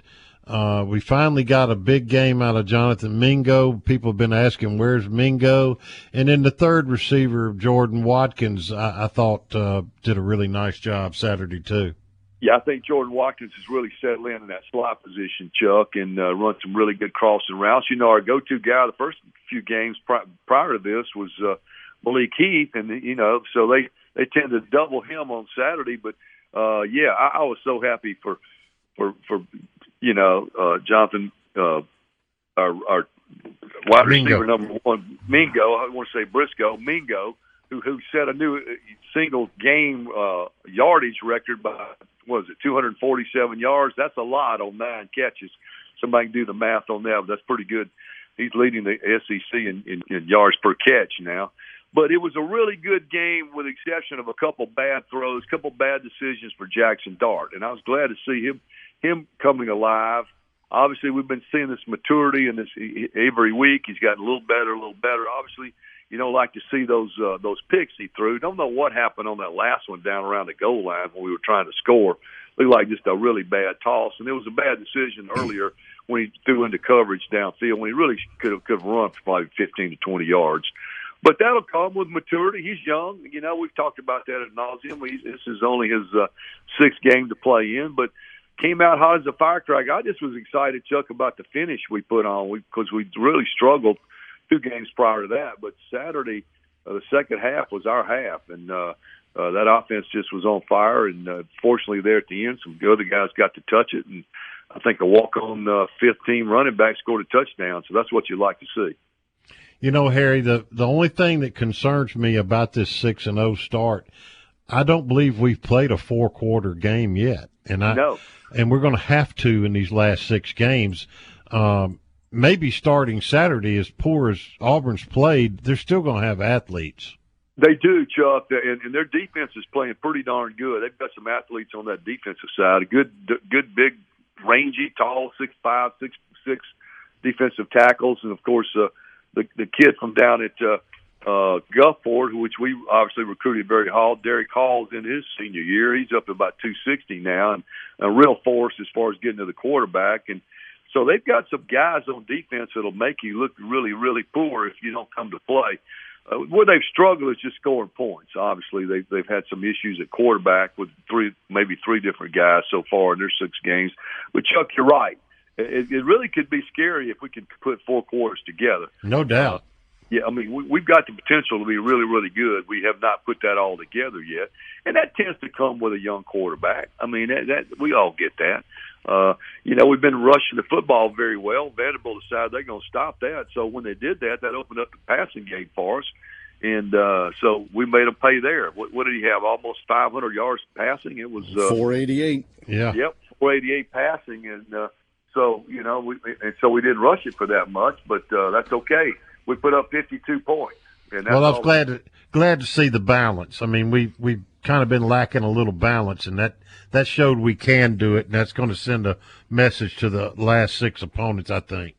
uh, we finally got a big game out of Jonathan Mingo. People have been asking, where's Mingo? And then the third receiver, Jordan Watkins, I, I thought uh, did a really nice job Saturday, too. Yeah, I think Jordan Watkins has really settled in in that slot position, Chuck, and uh, run some really good crossing routes. You know, our go-to guy the first few games pri- prior to this was uh, Malik Heath, and you know, so they they tend to double him on Saturday. But uh, yeah, I, I was so happy for for for you know uh, Jonathan, uh, our, our wide Mingo. receiver number one, Mingo. I want to say Briscoe, Mingo, who who set a new uh, single game uh, yardage record by what was it 247 yards. That's a lot on nine catches. Somebody can do the math on that, but that's pretty good. He's leading the SEC in, in, in yards per catch now. But it was a really good game, with the exception of a couple bad throws, a couple bad decisions for Jackson Dart, and I was glad to see him him coming alive. Obviously, we've been seeing this maturity and this every week. He's gotten a little better, a little better. Obviously, you don't like to see those uh, those picks he threw. Don't know what happened on that last one down around the goal line when we were trying to score. Looked like just a really bad toss, and it was a bad decision earlier when he threw into coverage downfield when he really could have could have run for probably 15 to 20 yards. But that'll come with maturity. He's young. You know, we've talked about that at nauseum. This is only his uh, sixth game to play in, but came out hot as a firecracker. I just was excited, Chuck, about the finish we put on because we, we really struggled two games prior to that. But Saturday, uh, the second half was our half, and uh, uh, that offense just was on fire. And uh, fortunately, there at the end, some other guys got to touch it, and I think a walk-on uh, fifth team running back scored a touchdown. So that's what you like to see. You know, Harry, the the only thing that concerns me about this six and zero start, I don't believe we've played a four quarter game yet, and I no. and we're going to have to in these last six games. Um, maybe starting Saturday, as poor as Auburn's played, they're still going to have athletes. They do, Chuck, and, and their defense is playing pretty darn good. They've got some athletes on that defensive side. A good, good, big, rangy, tall, six five, six six defensive tackles, and of course. Uh, the the kid from down at uh, uh, Gulfport, which we obviously recruited very hard. Derick Hall's in his senior year. He's up to about 260 now, and a real force as far as getting to the quarterback. And so they've got some guys on defense that'll make you look really, really poor if you don't come to play. Uh, where they've struggled is just scoring points. Obviously, they've they've had some issues at quarterback with three, maybe three different guys so far in their six games. But Chuck, you're right it, it really could be scary if we could put four quarters together. No doubt. Yeah, I mean, we, we've got the potential to be really, really good. We have not put that all together yet, and that tends to come with a young quarterback. I mean, that, that we all get that. Uh, you know, we've been rushing the football very well. Vanderbilt decided they're going to stop that. So when they did that, that opened up the passing game for us. And uh, so we made them pay there. What, what did he have? Almost 500 yards passing. It was uh, 488. Yeah. Yep, 488 passing, and uh, so you know, we and so we didn't rush it for that much, but uh, that's okay. We put up 52 points. Well, I was glad to glad to see the balance. I mean, we we've kind of been lacking a little balance, and that that showed we can do it, and that's going to send a message to the last six opponents. I think.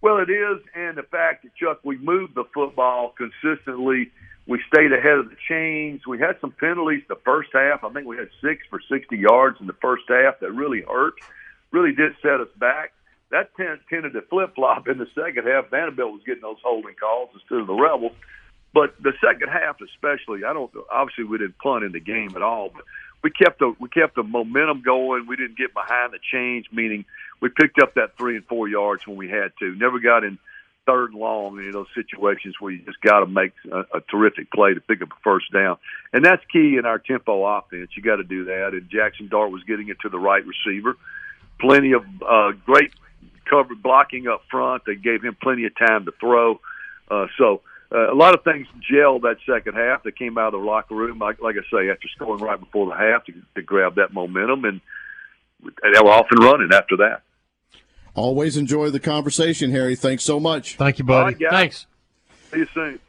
Well, it is, and the fact that Chuck, we moved the football consistently. We stayed ahead of the chains. We had some penalties the first half. I think we had six for 60 yards in the first half that really hurt. Really did set us back. That tend, tended to flip flop in the second half. Vanderbilt was getting those holding calls instead of the Rebels. But the second half, especially, I don't. Obviously, we didn't punt in the game at all, but we kept the we kept the momentum going. We didn't get behind the change, meaning we picked up that three and four yards when we had to. Never got in third and long in those situations where you just got to make a, a terrific play to pick up a first down, and that's key in our tempo offense. You got to do that. And Jackson Dart was getting it to the right receiver. Plenty of uh, great cover blocking up front. They gave him plenty of time to throw. Uh, so uh, a lot of things gelled that second half. They came out of the locker room, like, like I say, after scoring right before the half to, to grab that momentum, and they were off and running after that. Always enjoy the conversation, Harry. Thanks so much. Thank you, buddy. Right, Thanks. See you soon.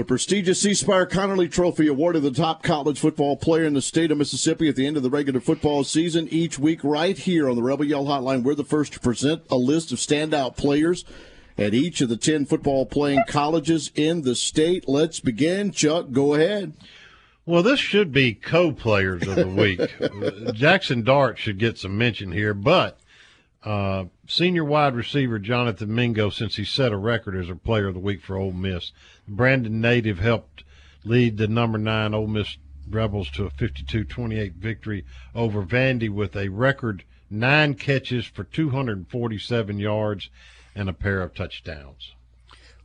The prestigious C. Spire Conerly Trophy awarded the top college football player in the state of Mississippi at the end of the regular football season. Each week, right here on the Rebel Yell Hotline, we're the first to present a list of standout players at each of the 10 football playing colleges in the state. Let's begin. Chuck, go ahead. Well, this should be co-players of the week. Jackson Dart should get some mention here, but uh, senior wide receiver Jonathan Mingo, since he set a record as a player of the week for Ole Miss, Brandon Native helped lead the number nine Ole Miss Rebels to a 52-28 victory over Vandy with a record nine catches for 247 yards and a pair of touchdowns.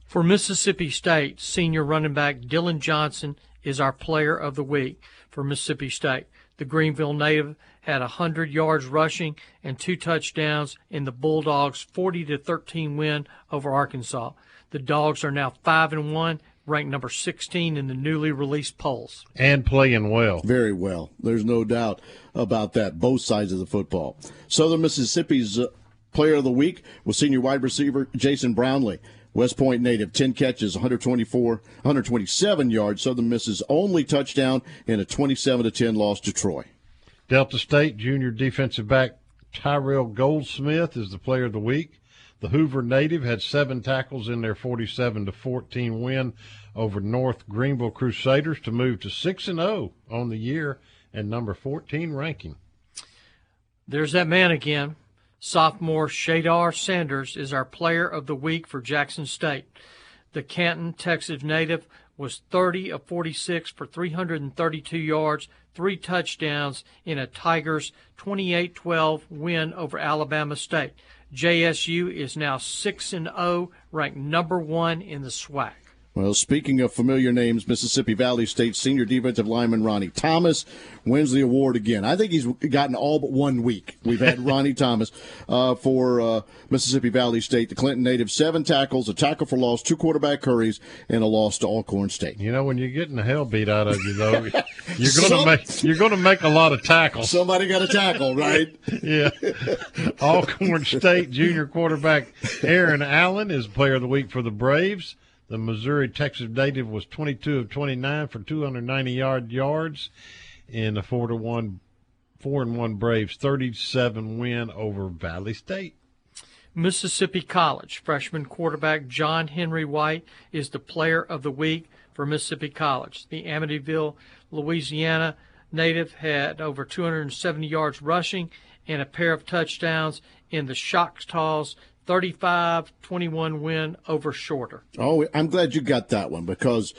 For Mississippi State, senior running back Dillon Johnson is our player of the week for Mississippi State. The Greenville native had 100 yards rushing and two touchdowns in the Bulldogs' 40 to 13 win over Arkansas. The Dogs are now 5 and 1, ranked number 16 in the newly released polls. And playing well. Very well. There's no doubt about that, both sides of the football. Southern Mississippi's uh, player of the week was senior wide receiver Jason Brownlee. West Point native, 10 catches, 124, 127 yards. Southern Miss's only touchdown in a 27 to 10 loss to Troy. Delta State junior defensive back Tyrell Goldsmith is the player of the week. The Hoover native had seven tackles in their 47 to 14 win over North Greenville Crusaders to move to 6 and 0 on the year and number 14 ranking. There's that man again. Sophomore Shedeur Sanders is our player of the week for Jackson State. The Canton, Texas native was 30 of 46 for 332 yards, three touchdowns in a Tigers 28-12 win over Alabama State. JSU is now 6 0, ranked number 1 in the SWAC. Well, speaking of familiar names, Mississippi Valley State senior defensive lineman Ronnie Thomas wins the award again. I think he's gotten all but one week. We've had Ronnie Thomas uh, for uh, Mississippi Valley State, the Clinton native, seven tackles, a tackle for loss, two quarterback hurries, and a loss to Alcorn State. You know, when you're getting the hell beat out of you, though, you're going to make you're going to make a lot of tackles. Somebody got a tackle, right? yeah. Alcorn State junior quarterback Aaron Allen is player of the week for the Braves. The Missouri Texas native was 22 of 29 for 290 yard yards in a four to one, four and one Braves 37 win over Valley State. Mississippi College freshman quarterback John Henry White is the player of the week for Mississippi College. The Amityville, Louisiana native had over 270 yards rushing and a pair of touchdowns in the Choctaws 35 21 win over Shorter. Oh, I'm glad you got that one because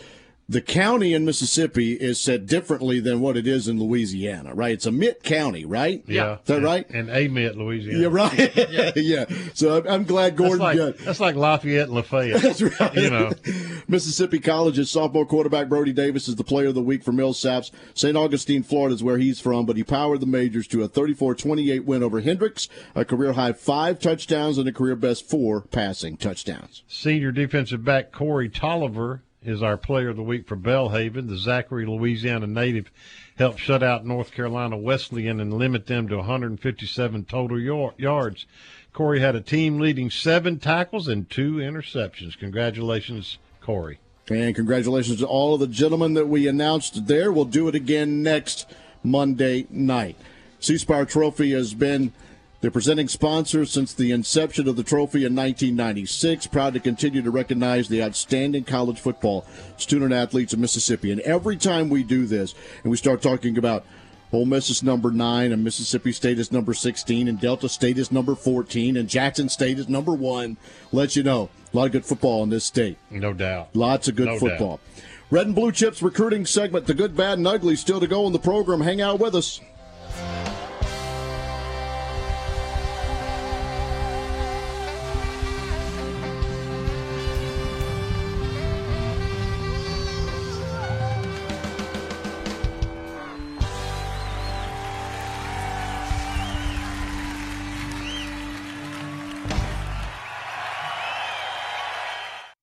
the county in Mississippi is set differently than what it is in Louisiana, right? It's a Mitt County, right? Yeah. Is that right? And a Mitt, Louisiana. Yeah, right. yeah. yeah. So I'm, I'm glad Gordon that's like, got. That's like Lafayette and Lafayette. That's right. You know. Mississippi College's sophomore quarterback Brody Davis is the player of the week for Millsaps. St. Augustine, Florida is where he's from, but he powered the majors to a 34-28 win over Hendrix, a career high five touchdowns and a career best four passing touchdowns. Senior defensive back Corey Tolliver is our player of the week for Belhaven. The Zachary, Louisiana native helped shut out North Carolina Wesleyan and limit them to 157 total yards. Corey had a team leading seven tackles and two interceptions. Congratulations, Corey. And congratulations to all of the gentlemen that we announced there. We'll do it again next Monday night. C Spire Trophy has been The presenting sponsors since the inception of the trophy in 1996. Proud to continue to recognize the outstanding college football student athletes of Mississippi. And every time we do this and we start talking about Ole Miss is number nine, and Mississippi State is number 16, and Delta State is number 14, and Jackson State is number one. Let you know, a lot of good football in this state. No doubt. Lots of good No football. Red and Blue Chips recruiting segment, the good, bad, and ugly, still to go in the program. Hang out with us.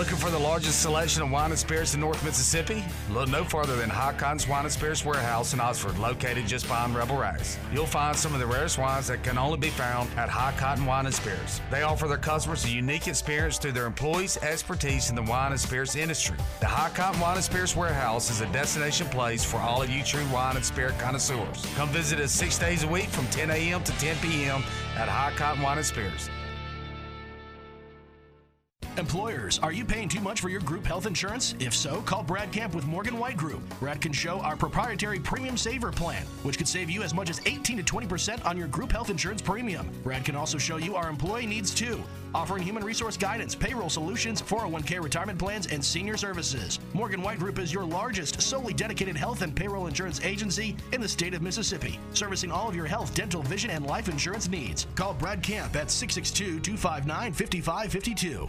Looking for the largest selection of wine and spirits in North Mississippi? Look no farther than High Cotton's Wine and Spirits Warehouse in Oxford, located just behind Rebel Rags. You'll find some of the rarest wines that can only be found at High Cotton Wine and Spirits. They offer their customers a unique experience through their employees' expertise in the wine and spirits industry. The High Cotton Wine and Spirits Warehouse is a destination place for all of you true wine and spirit connoisseurs. Come visit us six days a week from 10 a.m. to 10 p.m. at High Cotton Wine and Spirits. Employers, are you paying too much for your group health insurance? If so, call Brad Camp with Morgan White Group. Brad can show our proprietary Premium Saver plan, which could save you as much as 18 to 20% on your group health insurance premium. Brad can also show you our employee needs too, offering human resource guidance, payroll solutions, 401k retirement plans, and senior services. Morgan White Group is your largest, solely dedicated health and payroll insurance agency in the state of Mississippi, servicing all of your health, dental, vision, and life insurance needs. Call Brad Camp at 662 259 5552.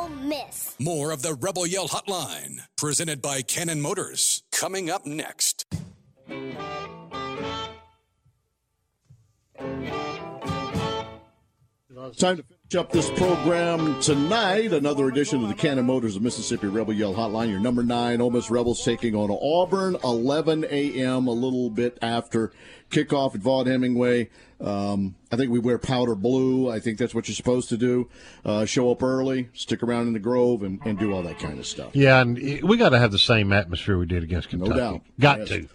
Ole Miss. More of the Rebel Yell Hotline, presented by Cannon Motors, coming up next. Time to finish up this program tonight. Another edition of the Cannon Motors of Mississippi Rebel Yell Hotline. Your number nine Ole Miss Rebels taking on Auburn, 11 a.m. A little bit after kickoff at Vaught Hemingway. Um, I think we wear powder blue. I think that's what you're supposed to do. Uh, show up early, stick around in the Grove, and, and do all that kind of stuff. Yeah, and we got to have the same atmosphere we did against Kentucky. No doubt. Got Yes. to.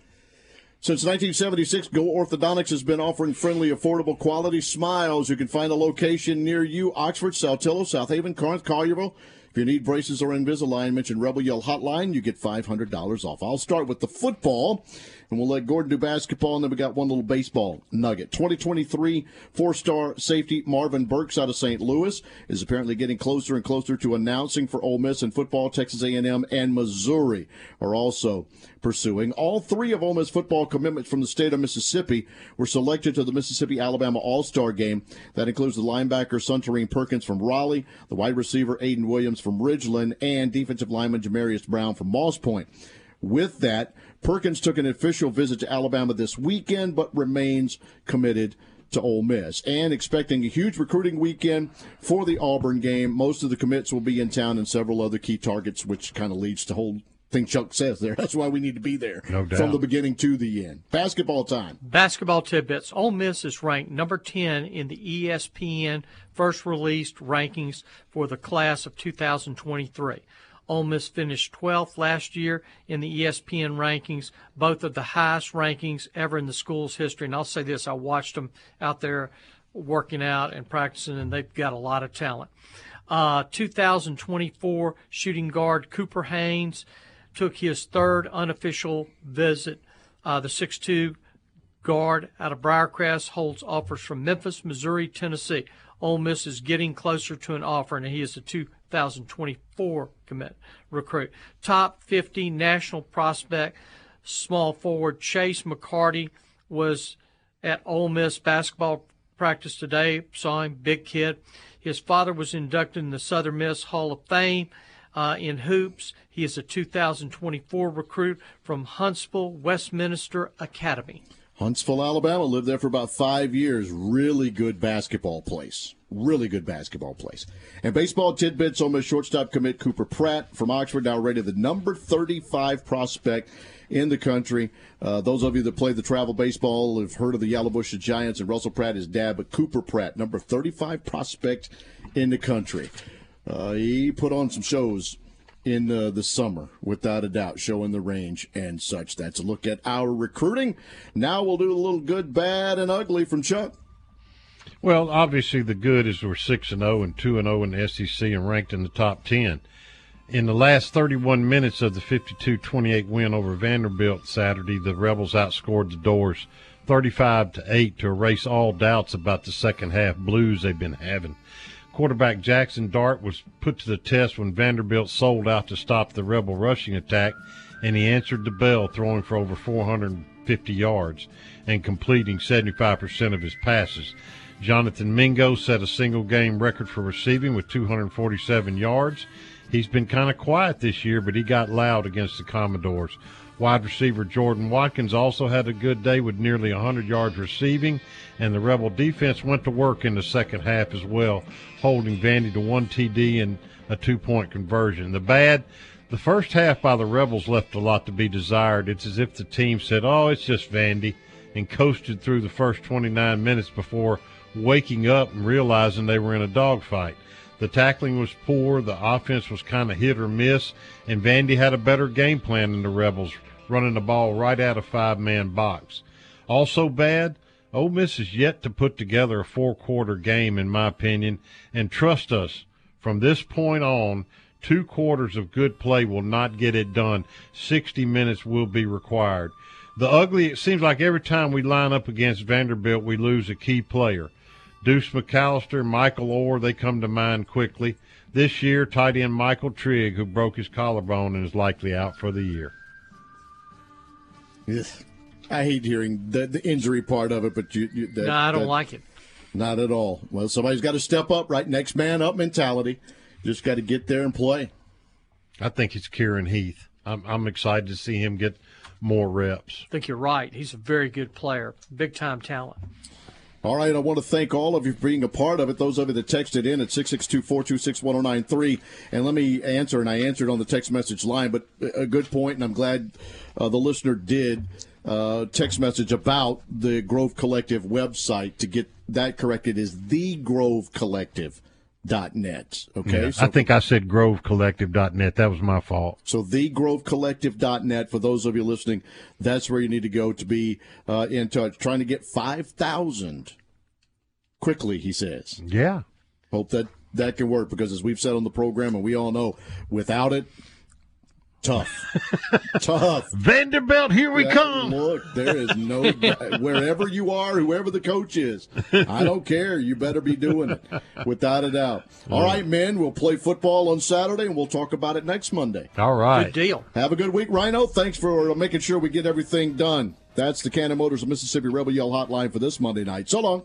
Since 1976, Go Orthodontics has been offering friendly, affordable, quality smiles. You can find a location near you Oxford, Saltillo, South Haven, Corinth, Collierville. If you need braces or Invisalign, mention Rebel Yell Hotline. You get $500 off. I'll start with the football, and we'll let Gordon do basketball, and then we got one little baseball nugget. 2023 four-star safety Marvin Burks out of St. Louis is apparently getting closer and closer to announcing for Ole Miss and football. Texas A&M and Missouri are also pursuing. All three of Ole Miss football commitments from the state of Mississippi were selected to the Mississippi Alabama All Star game. That includes the linebacker Suntarine Perkins from Raleigh, the wide receiver Ayden Williams from Ridgeland, and defensive lineman Jamarius Brown from Moss Point. With that, Perkins took an official visit to Alabama this weekend, but remains committed to Ole Miss and expecting a huge recruiting weekend for the Auburn game. Most of the commits will be in town and several other key targets, which kind of leads to whole thing Chuck says there. That's why we need to be there no doubt. from the beginning to the end. Basketball time. Basketball tidbits. Ole Miss is ranked number 10 in the ESPN first released rankings for the class of 2023. Ole Miss finished 12th last year in the ESPN rankings, both of the highest rankings ever in the school's history. And I'll say this I watched them out there working out and practicing, and they've got a lot of talent. Uh, 2024 shooting guard Cooper Haynes took his third unofficial visit. Uh, the 6'2 guard out of Briarcrest holds offers from Memphis, Missouri, Tennessee. Ole Miss is getting closer to an offer, and he is a 2024 commit recruit. Top 50 national prospect, small forward Chase McCarty was at Ole Miss basketball practice today. Saw him, big kid. His father was inducted in the Southern Miss Hall of Fame uh, in hoops. He is a 2024 recruit from Huntsville Westminster Academy. Huntsville, Alabama. Lived there for about five years. Really good basketball place. Really good basketball place. And baseball tidbits on the shortstop commit Cooper Pratt from Oxford, now rated the number 35 prospect in the country. Uh, those of you that play the travel baseball have heard of the Yellowbush Giants and Russell Pratt, his dad, but Cooper Pratt, number 35 prospect in the country. Uh, he put on some shows in uh, the summer, without a doubt, showing the range and such. That's a look at our recruiting. Now we'll do a little good, bad, and ugly from Chuck. Well, obviously the good is we're six and zero and two and zero in the SEC and ranked in the top ten. In the last 31 minutes of the 52-28 win over Vanderbilt Saturday, the Rebels outscored the Dores 35 to 8 to erase all doubts about the second half blues they've been having. Quarterback Jackson Dart was put to the test when Vanderbilt sold out to stop the Rebel rushing attack, and he answered the bell, throwing for over 450 yards and completing 75% of his passes. Jonathan Mingo set a single game record for receiving with 247 yards. He's been kind of quiet this year, but he got loud against the Commodores. Wide receiver Jordan Watkins also had a good day with nearly 100 yards receiving, and the Rebel defense went to work in the second half as well, holding Vandy to one TD and a two point conversion. The bad, the first half by the Rebels left a lot to be desired. It's as if the team said, oh, it's just Vandy, and coasted through the first 29 minutes before waking up and realizing they were in a dogfight. The tackling was poor, the offense was kind of hit or miss, and Vandy had a better game plan than the Rebels, running the ball right out of five man box. Also bad, Ole Miss is yet to put together a four quarter game, in my opinion, and trust us, from this point on, two quarters of good play will not get it done. 60 minutes will be required. The ugly, it seems like every time we line up against Vanderbilt, we lose a key player. Deuce McAllister, Michael Orr, they come to mind quickly. This year, tight end Michael Trigg, who broke his collarbone and is likely out for the year. Yes. I hate hearing the, the injury part of it, but you. you that, no, I don't that, like it. Not at all. Well, somebody's got to step up, right? Next man up mentality. Just got to get there and play. I think it's Kyirin Heath. I'm, I'm excited to see him get more reps. I think you're right. He's a very good player, big time talent. All right, I want to thank all of you for being a part of it. Those of you that texted in at 662-426-1093. And let me answer, and I answered on the text message line, but a good point, and I'm glad uh, the listener did uh, text message about the Grove Collective website. To get that corrected is the Grove Collective. Dot net. Okay. Yeah, so, I think I said grovecollective.net. That was my fault. So the grovecollective.net for those of you listening, that's where you need to go to be uh, in touch. Trying to get 5,000 quickly, he says. Yeah. Hope that that can work because as we've said on the program and we all know, without it, tough, tough. Vanderbilt, here we Yeah, come. Look, there is no wherever you are, whoever the coach is. I don't care. You better be doing it, without a doubt. All right, men. We'll play football on Saturday, and we'll talk about it next Monday. All right. Good deal. Have a good week, Rhino. Thanks for making sure we get everything done. That's the Cannon Motors of Mississippi Rebel Yell Hotline for this Monday night. So long.